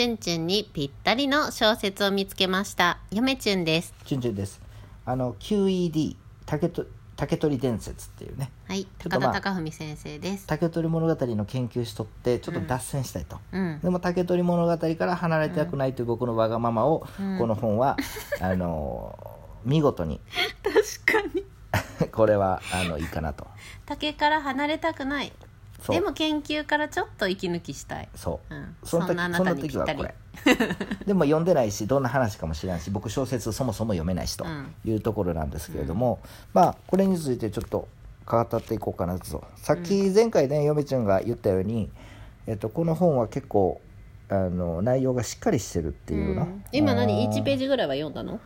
チュンチュンにぴったりの小説を見つけました。嫁チュンです。チュンチュンですあの QED 竹と竹取伝説っていうねはい、高田貴文先生です。竹取物語の研究しとってちょっと脱線したいと、うん。でも竹取物語から離れたくないという僕のわがままを、うんこの本は あの見事に確かに。これはあのいいかなと竹から離れたくない。でも研究からちょっと息抜きしたい。そう。うん。その時そんなあなたにぴったり時はこれ。でも読んでないしどんな話かもしれないし僕小説そもそも読めないしとうん。いうところなんですけれども、まあこれについてちょっと語っていこうかなと。さっき前回ね嫁ちゃんが言ったように、えっと、この本は結構あの内容がしっかりしてるっていうの、うん。今何？うん ?1 ページぐらいは読んだの？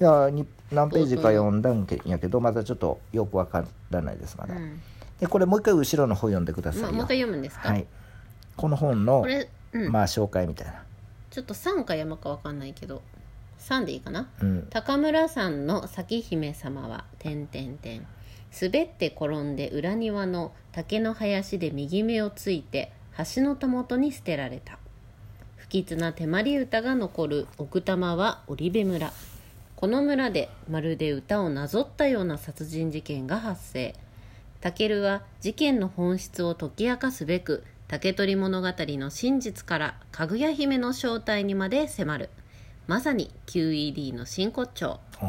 いやに何ページか読んだんやけどまだちょっとよくわからないですまだ、うん。でこれもう一回後ろの方読んでくださいよ、まもう一回読むんですか？はい。この本のこれ、うん。まあ紹介みたいな。ちょっと3か山かわかんないけど、3でいいかな？うん。高村山の咲姫様は点々点。滑って転んで裏庭の竹の林で右目をついて橋のたもとに捨てられた。不吉な手まり歌が残る奥多摩は織部村。この村でまるで歌をなぞったような殺人事件が発生タケルは事件の本質を解き明かすべく竹取物語の真実からかぐや姫の正体にまで迫る。まさに QED の真骨頂。うん。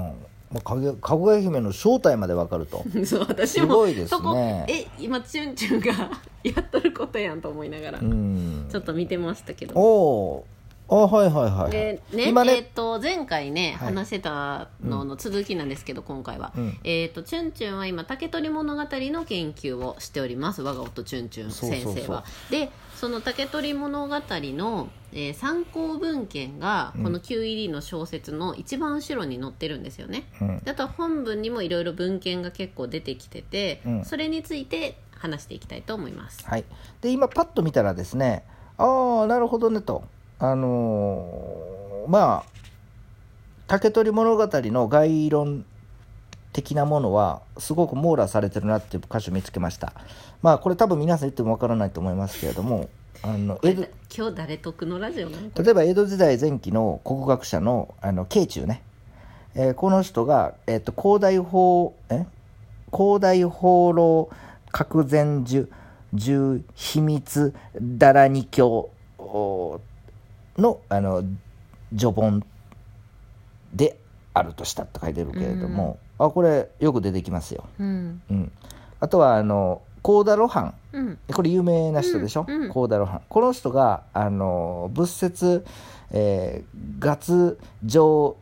もうかぐやかぐや姫の正体までわかると。そう私すもごいですね。そこえ今チュンチュンが やっとることやんと思いながら、うん。ちょっと見てましたけど。おーあはいはいはい、でね今ね、えっと前回ね、はい。話してたのの続きなんですけど、今回は、うん。えっとチュンチュンは今竹取物語の研究をしております我が夫チュンチュンそうそうそう。先生はでその竹取物語の、えー参考文献がこの QED の小説の一番後ろに載ってるんですよね、うん。であとは本文にもいろいろ文献が結構出てきてて、うん。それについて話していきたいと思います。はい、で今パッと見たらですねああなるほどねとあのーまあ竹取物語の概論的なものはすごく網羅されてるなっていう箇所見つけました。まあこれ多分皆さん言ってもわからないと思いますけれどもあの江戸今日誰得のラジオ例えば江戸時代前期の国学者のあの慶中ね、えーこの人が、えっと広大法え？広大法老格前樹重秘密だら二教おのあの序本であるとしたと書いてるけれども、あこれよく出てきますよ、うん。うん、あとはあの高田露伴。うん。これ有名な人でしょ、うんうん。高田露伴。この人があの仏説、えー、月上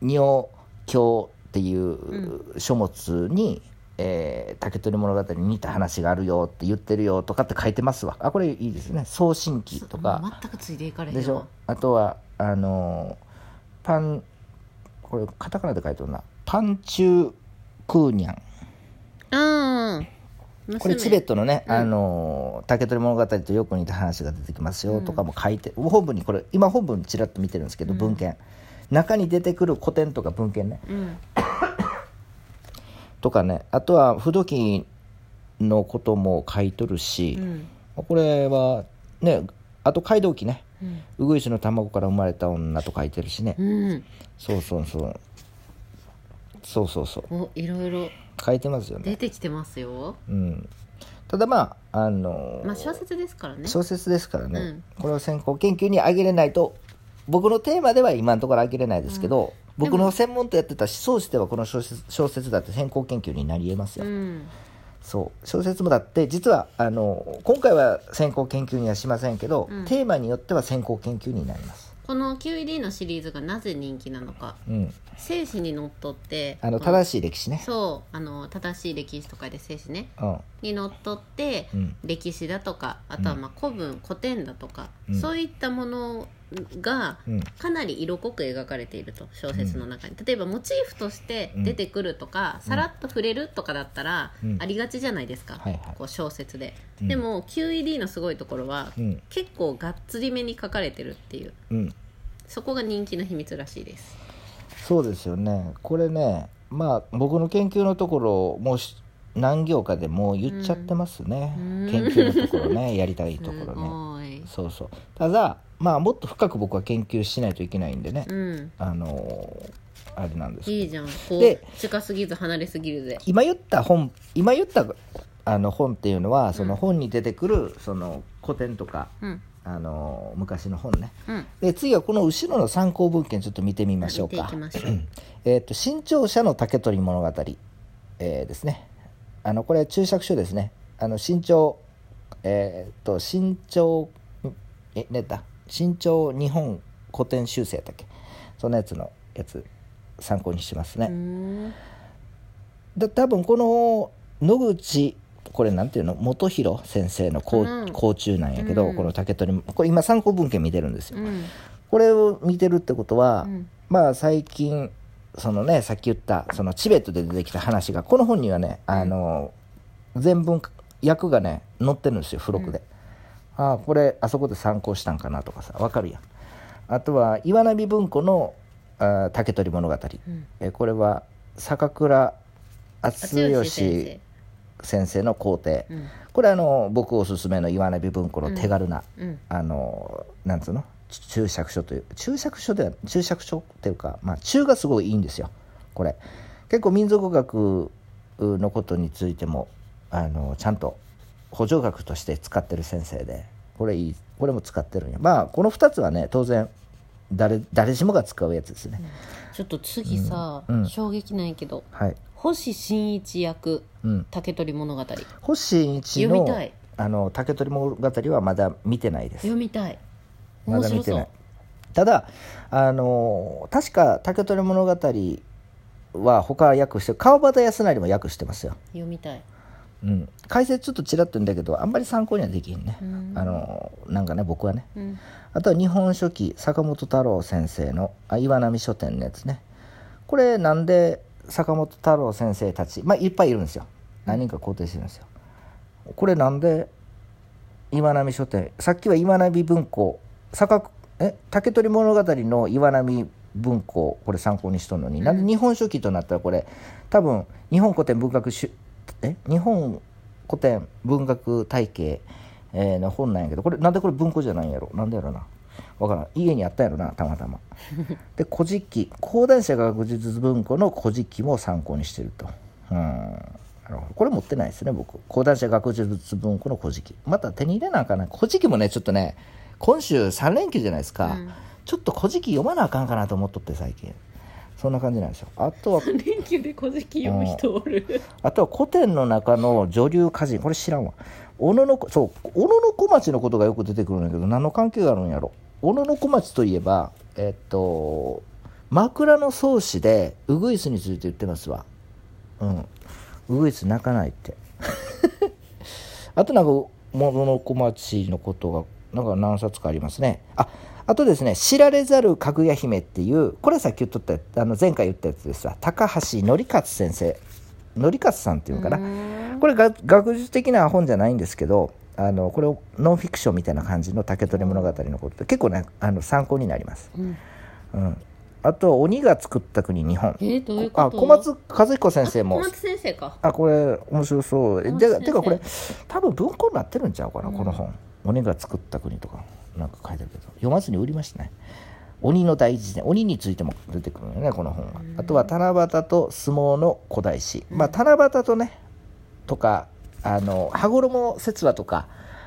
如経っていう書物に、えー竹取物語に似た話があるよって言ってるよとかって書いてますわ。あこれいいですね。送信記とか。全くついていかれでしょ？あとはあのパンこれカタカナで書いてるな。パンチュークーニャン。うんこれチベットトのね、あのー竹取物語とよく似た話が出てきますよとかも書いて、本文にこれ今本文ちらっと見てるんですけど、文献。中に出てくる古典とか文献ね。うんとかねあとは不土器のことも書いとるしう、ん。これはねあと街道記ね。うん。ウグイスの卵から生まれた女と書いてるしね、うん。そうそうそう。そうそうそう。おいろいろ。書いてますよね。出てきてますよ。うん。ただまああのーまあ小説ですからね。小説ですからね、うん。これを先行研究に挙げれないと僕のテーマでは今のところ挙げれないですけど、僕の専門とやってた思想史ではこの小説小説だって先行研究になりえますよ、うん。そう。小説もだって実はあの今回は先行研究にはしませんけど、うん。テーマによっては先行研究になります、この QED のシリーズがなぜ人気なのか。うん、生死にのっとってあの正しい歴史ね。そうあの正しい歴史とかで生死ね。うん。にのっとって、うん。歴史だとかあとはまあ古文、古典だとか、うん。そういったものがうん。かなり色濃く描かれていると小説の中に、例えばモチーフとして出てくるとか、さらっと触れるとかだったらうん。ありがちじゃないですか、はいはい。こう小説で、うん。でも QED のすごいところは、うん。結構がっつりめに書かれてるっていう。うん。そこが人気の秘密らしいです。そうですよね。これねまあ僕の研究のところもうし何行かでもう言っちゃってますね、うん。研究のところねやりたいところね。そうそう。ただまあもっと深く僕は研究しないといけないんでね、うん。あのーあれなんですいいじゃん。こでう近すぎず離れすぎるぜ。今言った本今言ったあの本っていうのはその本に出てくるその古典とか、うん。あのー昔の本ね。うん。で次はこの後ろの参考文献ちょっと見てみましょうか。えっ、と新潮社の竹取物語、えーですね。あのこれ注釈書ですね。あの新潮えっ、と新潮えねだ？新潮日本古典修正だっけ？そんなやつのやつ参考にしてますね、だ多分この野口これなんていうの？元弘先生の甲うん甲冑なんやけど、うん。この竹取これ今参考文献見てるんですよ、うん。これを見てるってことは、うん。まあ最近そのねさっき言ったそのチベットで出てきた話がこの本にはねあの全文訳がね載ってるんですよ付録で、ああこれあそこで参考したんかなとかさわかるやん。あとは岩波文庫のあ竹取物語、うん。えこれは坂倉敦剛義先先生の皇帝、生うん。これあの僕おすすめの岩波文庫の手軽な、うん。あのなんつうの？注釈書という注釈書では注釈書っていうか、まあ、中がすごいいいんですよ。これ。結構民族学のことについてもあのちゃんと補助学として使ってる先生でこれいいこれも使ってるんや。まあこの2つはね当然誰誰しもが使うやつですね、ちょっと次さ、うん。うん。衝撃なんやけどはい、星新一役うん、竹取物語。星一の読みたい。あの竹取物語はまだ見てないです。読みたい。まだ見てない。ただあの確か竹取物語は他は訳して川端康成も訳してますよ、読みたいうん、解説ちょっとちらっと言うんだけどあんまり参考にはできんね、うん。あのなんかね僕はね。うん。あとは日本書紀坂本太郎先生のあ岩波書店のやつね。これなんで坂本太郎先生たちまあいっぱいいるんですよ。何人か肯定してるんですよ。これなんで岩波書店さっきは岩波文庫坂え竹取物語の岩波文庫これ参考にしとるのに、なんで日本書紀となったらこれ多分日本古典文学しえ日本古典文学体系、えーの本なんやけどこれなんでこれ文庫じゃないんやろ？なんでやろな？わからん。家にあったんやろなたまたま。で古事記。講談社学術文庫の古事記も参考にしてると。うん。これ持ってないですね僕。講談社学術文庫の古事記。また手に入れなあかんな。古事記もねちょっとね今週3連休じゃないですか、うん。ちょっと古事記読まなあかんかなと思っとって最近そんな感じなんですよあとは連休で古事記読む人おる。あとは古典の中の女流歌人。これ知らんわ。小野のそう小野の小町のことがよく出てくるんだけど何の関係があるんやろ。小野の小町といえばえっと枕草子でウグイスについて言ってますわ。うん。ウグイス泣かないって。あとなんか小野小町のことがなんか何冊かありますね。ああとですね知られざるかぐや姫っていうこれさっき言っとったあの前回言ったやつですわ。高橋則勝先生。則勝さんっていうのかな、うん。これが学術的な本じゃないんですけどあのこれノンフィクションみたいな感じの竹取物語のことで結構ねあの参考になります、うん。うん、あと鬼が作った国日本。えーどういうこと？あ小松和彦先生も。小松先生か。あこれ面白そう。でてかこれ多分文庫になってるんちゃうかな、この本鬼が作った国とかなんか書いてあるけど読まずに売りましたね。鬼の大事典鬼についても出てくるのよねこの本は。あとは七夕と相撲の古代史、まあ七夕とねとかあの羽衣説話とか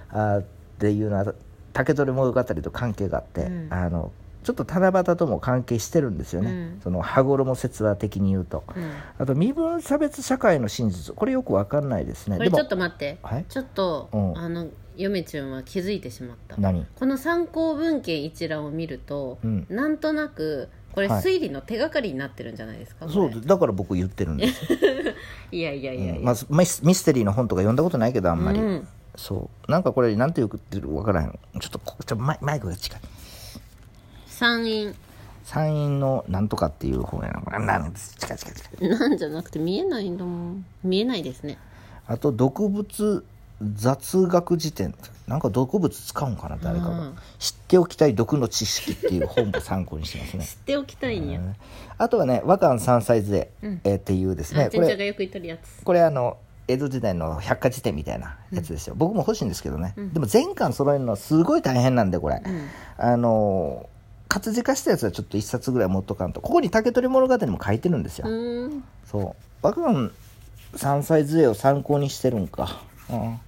あっていうのは竹取物語と関係があって、うん。あのちょっと七夕とも関係してるんですよね、うん。その羽衣説話的に言うと、うん。あと身分差別社会の真実。これよくわかんないですね。でもこれちょっと待って、はい？ちょっと、うん。あの嫁ちゃんは気づいてしまった。何？この参考文献一覧を見ると、うん。なんとなくこれはい。推理の手がかりになってるんじゃないですか、そこれ。うだから僕言ってるんです。よ、いやいやいやいや、うん。まあ、ミスミステリーの本とか読んだことないけどあんまり、うん。そう。なんかこれなんて言ってるかわからへん。ちょっとこちょマイマイクが近い。参院。山陰のなんとかっていう本やな。これなん近い近い近い。なんじゃなくて見えないんだもん見えないですね。あと毒物雑学辞典。なんか毒物使うんかな誰かが、うん。知っておきたい毒の知識っていう本も参考にしてますね。知っておきたいんや、あとはね和漢三歳図絵、うん。えーっていうですあねこれこれあの江戸時代の百科事典みたいなやつですよ、僕も欲しいんですけどね、でも全巻揃えるのはすごい大変なんでこれ、あの活字化したやつはちょっと一冊ぐらい持っとかんと。ここに竹取物語も書いてるんですよ、うん。そう。爆弾山菜杖を参考にしてるんか、うん、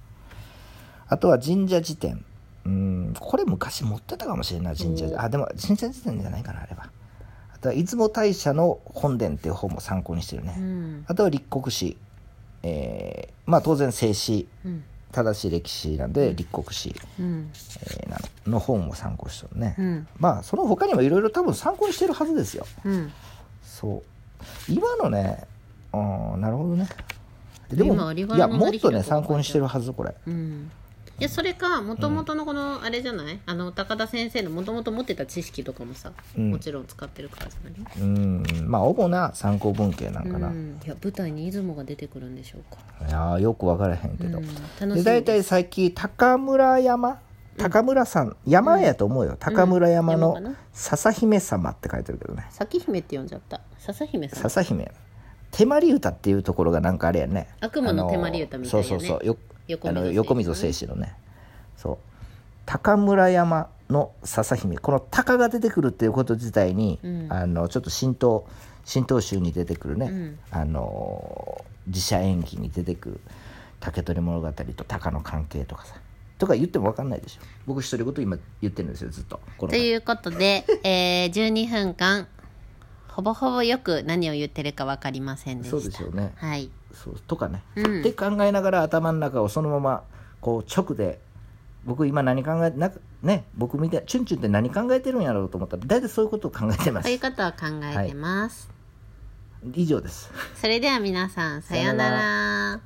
あとは神社辞典。うん。これ昔持ってたかもしれんない神社。おあでも神社辞典じゃないかなあれは。あとは出雲大社の本殿っていう本も参考にしてるね、うん。あとは立国史。えーまあ当然静史うん。正しい歴史なんで立国史、うん。えーなの。の本も参考してるね、うん。まあその他にもいろいろ多分参考にしてるはずですよ。うん。そう。今のねああなるほどねでもいやもっとね参考にしてるはずこれ。うん。いやそれかもともとのこのあれじゃない、あの高田先生のもともと持ってた知識とかもさ、うん。もちろん使ってるからじゃない？うん。まあ主な参考文系なんかな、うん、いや舞台に出雲が出てくるんでしょうか、いやーよく分からへんけど、で大体最近高村山高村山、山やと思うよ。高村山の笹姫様って書いてるけどね。咲姫って呼んじゃった。笹姫さん。笹姫手まり歌っていうところがなんかあれやね。悪夢の手まり歌みたいなね。そうそうそう。よ横溝横溝正史のね。そう。高村山の笹姫。この鷹が出てくるっていうこと自体に、うん。あのちょっと神道神道集に出てくるね、うん。あの自社演技に出てくる。竹取物語と鷹の関係とかさ。とか言っても分かんないでしょ。僕一人ごと今言ってるんですよずっと。ということで、えー、12分間ほぼほぼよく何を言ってるか分かりませんでした。そうでしょうね。はい。そうとかね、うん。って考えながら頭の中をそのままこう直で僕今何考えなね僕みたいチュンチュンって何考えてるんやろうと思ったら大体そういうことを考えてます。とい。うことを考えてます、以上です。それでは皆さんさようなら